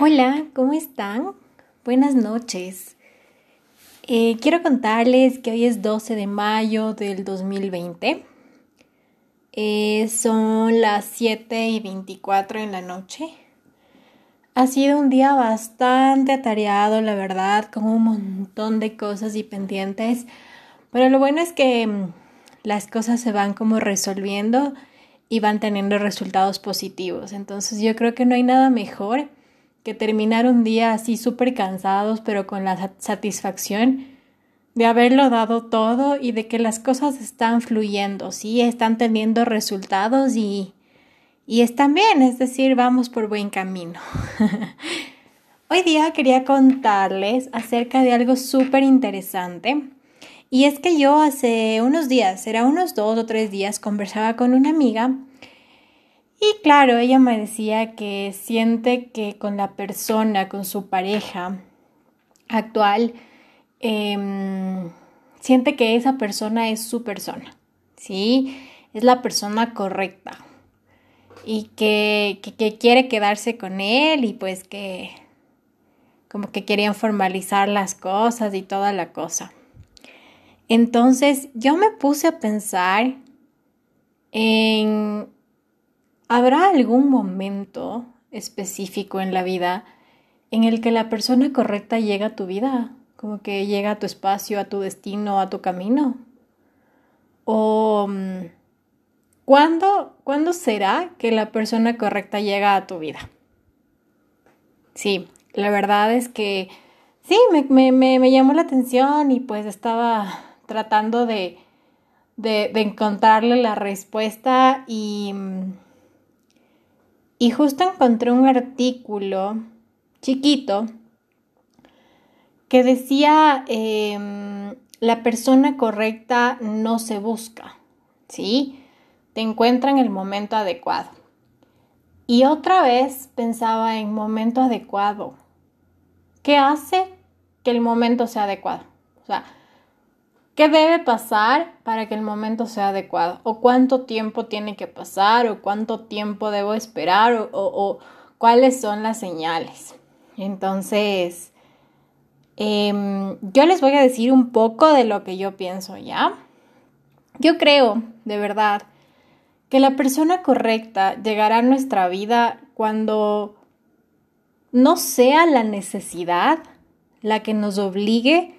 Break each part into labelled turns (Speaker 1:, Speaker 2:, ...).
Speaker 1: Hola, ¿cómo están? Buenas noches. Eh, quiero contarles que hoy es 12 de mayo del 2020. Eh, son las 7 y 24 en la noche. Ha sido un día bastante atareado, la verdad, con un montón de cosas y pendientes. Pero lo bueno es que mm, las cosas se van como resolviendo y van teniendo resultados positivos. Entonces yo creo que no hay nada mejor que terminar un día así súper cansados, pero con la satisfacción de haberlo dado todo y de que las cosas están fluyendo, sí, están teniendo resultados y, y están bien, es decir, vamos por buen camino. Hoy día quería contarles acerca de algo súper interesante. Y es que yo hace unos días, era unos dos o tres días, conversaba con una amiga y claro, ella me decía que siente que con la persona, con su pareja actual, em, siente que esa persona es su persona, ¿sí? Es la persona correcta y que, que, quiere quedarse con él y pues que como que querían formalizar las cosas y toda la cosa. Entonces yo me puse a pensar en ¿Habrá algún momento específico en la vida en el que la persona correcta llega a tu vida? Como que llega a tu espacio, a tu destino, a tu camino. ¿O mm, ¿cuándo, ¿cuándo será que la persona correcta llega a tu vida? Sí, la verdad es que sí, me, me, me llamó la atención y pues estaba tratando de, de, de encontrarle la respuesta y mm, y justo encontré un artículo chiquito que decía em, la persona correcta no se busca, ¿sí? Te encuentra en el momento adecuado. Y otra vez pensaba en momento adecuado. ¿Qué hace que el momento sea adecuado? O sea, ¿Qué debe pasar para que el momento sea adecuado? ¿O cuánto tiempo tiene que pasar? ¿O cuánto tiempo debo esperar? ¿O, cuáles son las señales? Entonces, em, yo les voy a decir un poco de lo que yo pienso, ¿ya? Yo creo, de verdad, que la persona correcta llegará a nuestra vida cuando no sea la necesidad la que nos obligue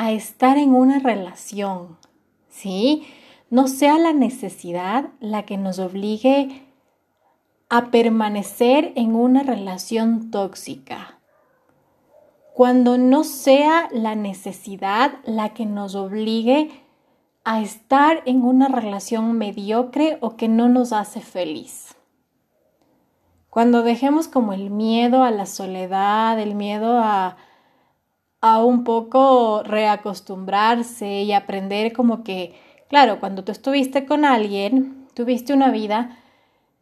Speaker 1: a estar en una relación, ¿sí? No sea la necesidad la que nos obligue a permanecer en una relación tóxica. Cuando no sea la necesidad la que nos obligue a estar en una relación mediocre o que no nos hace feliz. Cuando dejemos como el miedo a la soledad, el miedo a, a un poco reacostumbrarse y aprender como que, claro, cuando tú estuviste con alguien, tuviste una vida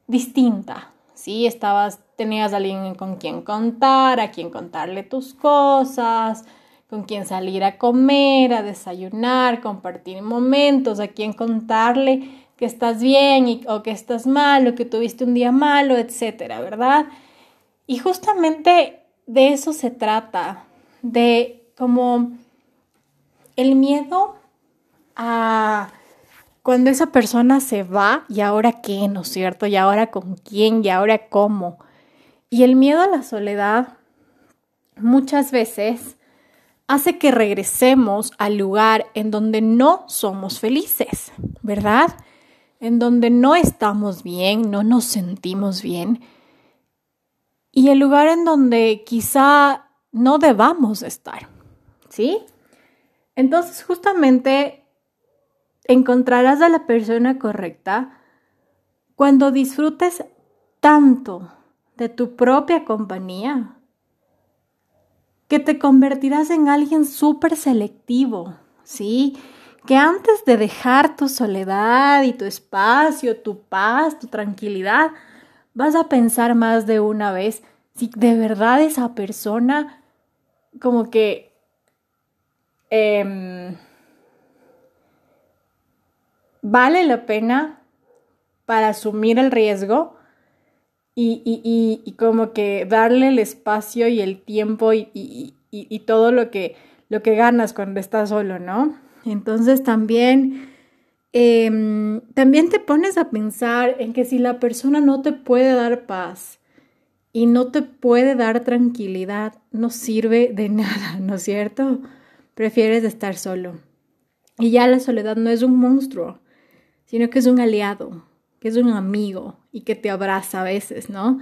Speaker 1: distinta, ¿sí? Estabas, tenías a alguien con quien contar, a quien contarle tus cosas, con quien salir a comer, a desayunar, compartir momentos, a quien contarle que estás bien o que estás mal o que tuviste un día malo, etcétera, ¿verdad? Y justamente de eso se trata, de como el miedo a cuando esa persona se va y ahora qué, ¿no es cierto? Y ahora con quién y ahora cómo. Y el miedo a la soledad muchas veces hace que regresemos al lugar en donde no somos felices, ¿verdad? En donde no estamos bien, no nos sentimos bien. Y el lugar en donde quizá no debamos estar. ¿Sí? Entonces, justamente encontrarás a la persona correcta cuando disfrutes tanto de tu propia compañía que te convertirás en alguien súper selectivo, ¿sí? Que antes de dejar tu soledad y tu espacio, tu paz, tu tranquilidad, vas a pensar más de una vez si de verdad esa persona como que em, vale la pena para asumir el riesgo y, como que darle el espacio y el tiempo y, todo lo que, lo que ganas cuando estás solo, ¿no? Entonces también, em, también te pones a pensar en que si la persona no te puede dar paz y no te puede dar tranquilidad, no sirve de nada, ¿no es cierto? Prefieres estar solo. Y ya la soledad no es un monstruo, sino que es un aliado, que es un amigo y que te abraza a veces, ¿no?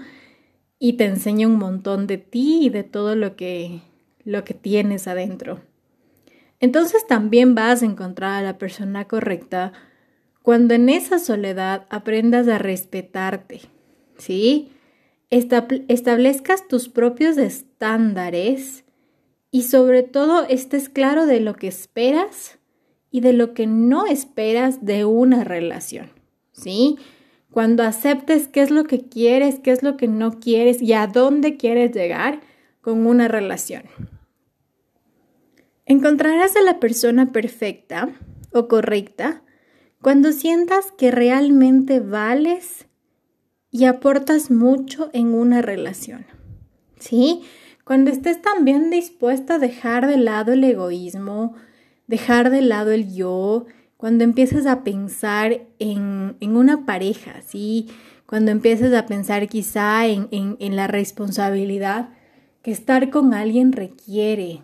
Speaker 1: Y te enseña un montón de ti y de todo lo que, lo que tienes adentro. Entonces también vas a encontrar a la persona correcta cuando en esa soledad aprendas a respetarte, ¿sí? Establezcas tus propios estándares y sobre todo estés claro de lo que esperas y de lo que no esperas de una relación, ¿sí? Cuando aceptes qué es lo que quieres, qué es lo que no quieres y a dónde quieres llegar con una relación. Encontrarás a la persona perfecta o correcta cuando sientas que realmente vales y aportas mucho en una relación. ¿Sí? Cuando estés también dispuesta a dejar de lado el egoísmo, dejar de lado el yo, cuando empiezas a pensar en, una pareja, ¿sí? Cuando empiezas a pensar quizá en, la responsabilidad que estar con alguien requiere,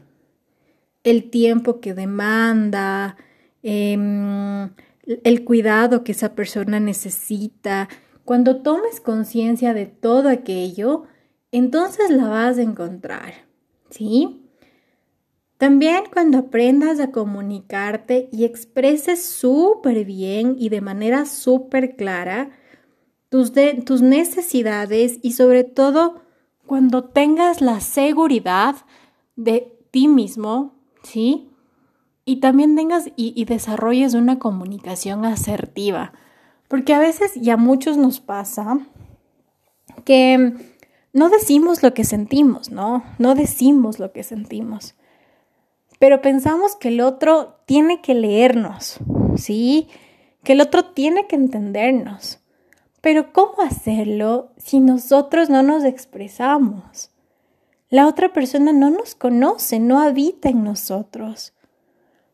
Speaker 1: el tiempo que demanda, em, el cuidado que esa persona necesita. Cuando tomes conciencia de todo aquello, entonces la vas a encontrar, ¿sí? También cuando aprendas a comunicarte y expreses súper bien y de manera súper clara tus, tus necesidades y sobre todo cuando tengas la seguridad de ti mismo, ¿sí? Y también tengas y, y desarrolles una comunicación asertiva. Porque a veces y a muchos nos pasa que no decimos lo que sentimos, ¿no? No decimos lo que sentimos pero pensamos que el otro tiene que leernos, ¿sí? Que el otro tiene que entendernos. Pero ¿cómo hacerlo si nosotros no nos expresamos? La otra persona no nos conoce, no habita en nosotros.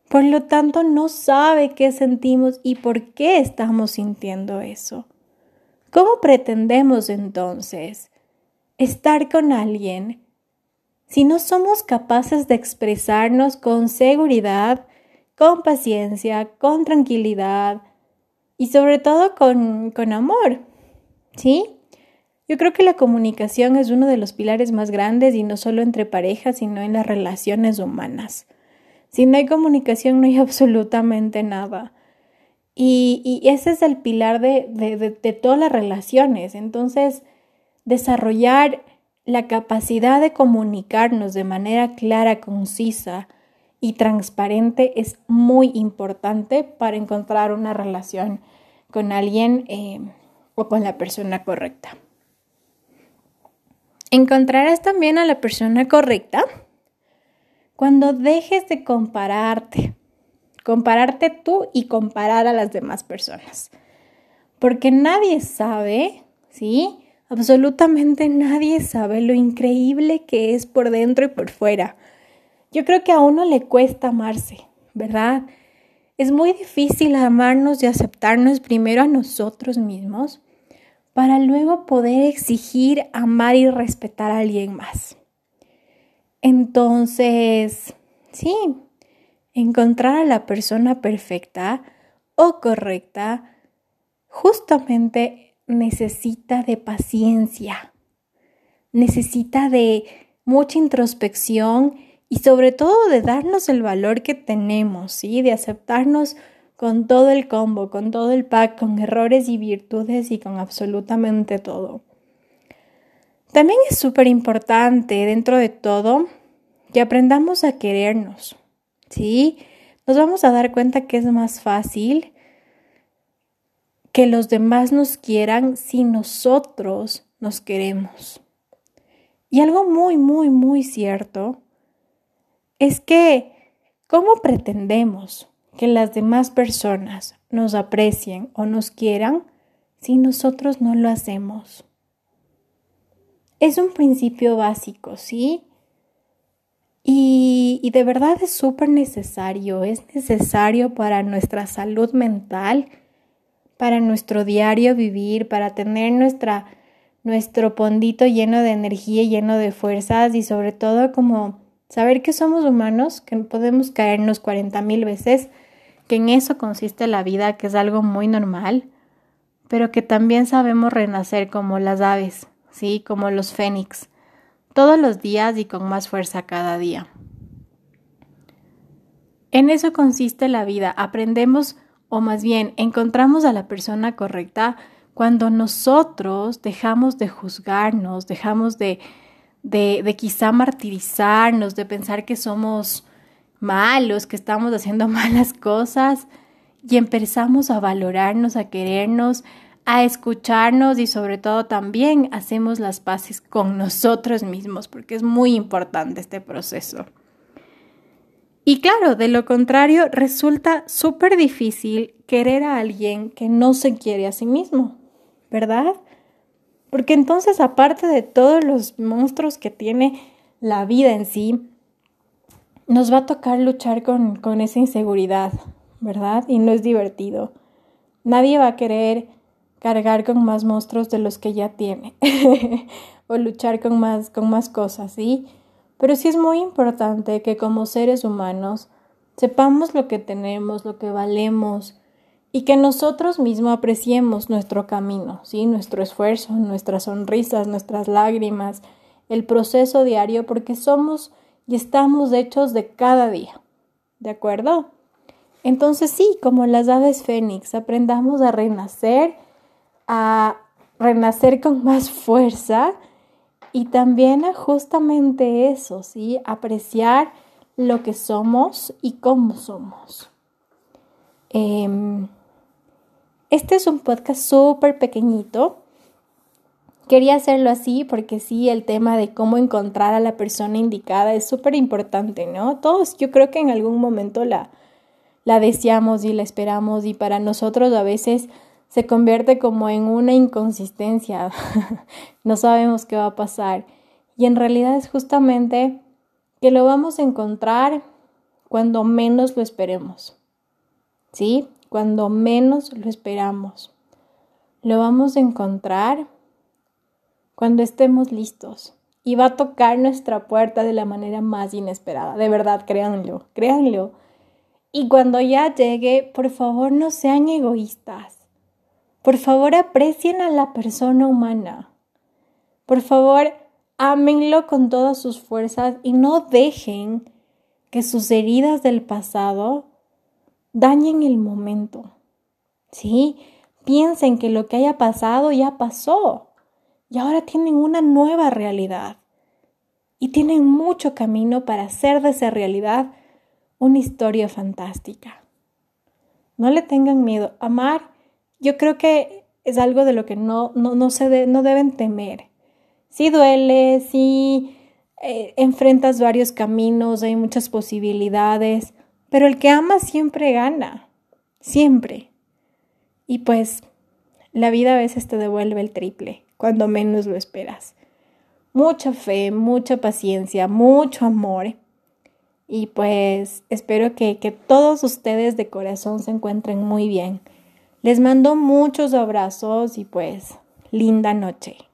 Speaker 1: Por lo tanto, no sabe qué sentimos y por qué estamos sintiendo eso. ¿Cómo pretendemos entonces estar con alguien si no somos capaces de expresarnos con seguridad, con paciencia, con tranquilidad y sobre todo con, con amor. ¿Sí? Yo creo que la comunicación es uno de los pilares más grandes y no solo entre parejas, sino en las relaciones humanas. Si no hay comunicación no hay absolutamente nada. Y, y ese es el pilar de, de, de todas las relaciones. Entonces, desarrollar la capacidad de comunicarnos de manera clara, concisa y transparente es muy importante para encontrar una relación con alguien eh, o con la persona correcta. Encontrarás también a la persona correcta cuando dejes de compararte, compararte tú y comparar a las demás personas. Porque nadie sabe, ¿sí? Absolutamente nadie sabe lo increíble que es por dentro y por fuera. Yo creo que a uno le cuesta amarse, ¿verdad? Es muy difícil amarnos y aceptarnos primero a nosotros mismos para luego poder exigir amar y respetar a alguien más. Entonces, sí, encontrar a la persona perfecta o correcta justamente necesita de paciencia, necesita de mucha introspección y sobre todo de darnos el valor que tenemos, ¿sí? De aceptarnos con todo el combo, con todo el pack, con errores y virtudes y con absolutamente todo. También es súper importante dentro de todo que aprendamos a querernos, ¿sí? Nos vamos a dar cuenta que es más fácil que los demás nos quieran si nosotros nos queremos. Y algo muy, muy, muy cierto es que, ¿cómo pretendemos que las demás personas nos aprecien o nos quieran si nosotros no lo hacemos? Es un principio básico, ¿sí? Y, de verdad es súper necesario, es necesario para nuestra salud mental, para nuestro diario vivir, para tener nuestra, nuestro pondito lleno de energía, lleno de fuerzas y sobre todo como saber que somos humanos, que podemos caernos 40 mil veces, que en eso consiste la vida, que es algo muy normal, pero que también sabemos renacer como las aves, ¿sí? Como los fénix, todos los días y con más fuerza cada día. En eso consiste la vida, aprendemos o más bien encontramos a la persona correcta cuando nosotros dejamos de juzgarnos, dejamos de, de, de quizá martirizarnos, de pensar que somos malos, que estamos haciendo malas cosas y empezamos a valorarnos, a querernos, a escucharnos y sobre todo también hacemos las paces con nosotros mismos, porque es muy importante este proceso. Y claro, de lo contrario, resulta súper difícil querer a alguien que no se quiere a sí mismo, ¿verdad? Porque entonces, aparte de todos los monstruos que tiene la vida en sí, nos va a tocar luchar con, con esa inseguridad, ¿verdad? Y no es divertido. Nadie va a querer cargar con más monstruos de los que ya tiene o luchar con más, con más cosas, ¿sí? Pero sí es muy importante que como seres humanos sepamos lo que tenemos, lo que valemos y que nosotros mismos apreciemos nuestro camino, ¿sí? Nuestro esfuerzo, nuestras sonrisas, nuestras lágrimas, el proceso diario, porque somos y estamos hechos de cada día, ¿de acuerdo? Entonces sí, como las aves fénix, aprendamos a renacer a renacer con más fuerza y también a justamente eso, ¿sí? Apreciar lo que somos y cómo somos. Em, este es un podcast súper pequeñito. Quería hacerlo así porque sí, el tema de cómo encontrar a la persona indicada es súper importante, ¿no? Todos yo creo que en algún momento la, la deseamos y la esperamos y para nosotros a veces se convierte como en una inconsistencia. no sabemos qué va a pasar. Y en realidad es justamente que lo vamos a encontrar cuando menos lo esperemos. ¿Sí? Cuando menos lo esperamos. Lo vamos a encontrar cuando estemos listos. Y va a tocar nuestra puerta de la manera más inesperada. De verdad, créanlo, créanlo. Y cuando ya llegue, por favor no sean egoístas. Por favor, aprecien a la persona humana. Por favor, ámenlo con todas sus fuerzas y no dejen que sus heridas del pasado dañen el momento. ¿Sí? Piensen que lo que haya pasado ya pasó y ahora tienen una nueva realidad y tienen mucho camino para hacer de esa realidad una historia fantástica. No le tengan miedo. Amar yo creo que es algo de lo que no, no, se no deben temer. Sí duele, sí eh, enfrentas varios caminos, hay muchas posibilidades, pero el que ama siempre gana, siempre. Y pues la vida a veces te devuelve el triple, cuando menos lo esperas. Mucha fe, mucha paciencia, mucho amor. Y pues espero que, que todos ustedes de corazón se encuentren muy bien. Les mando muchos abrazos y pues linda noche.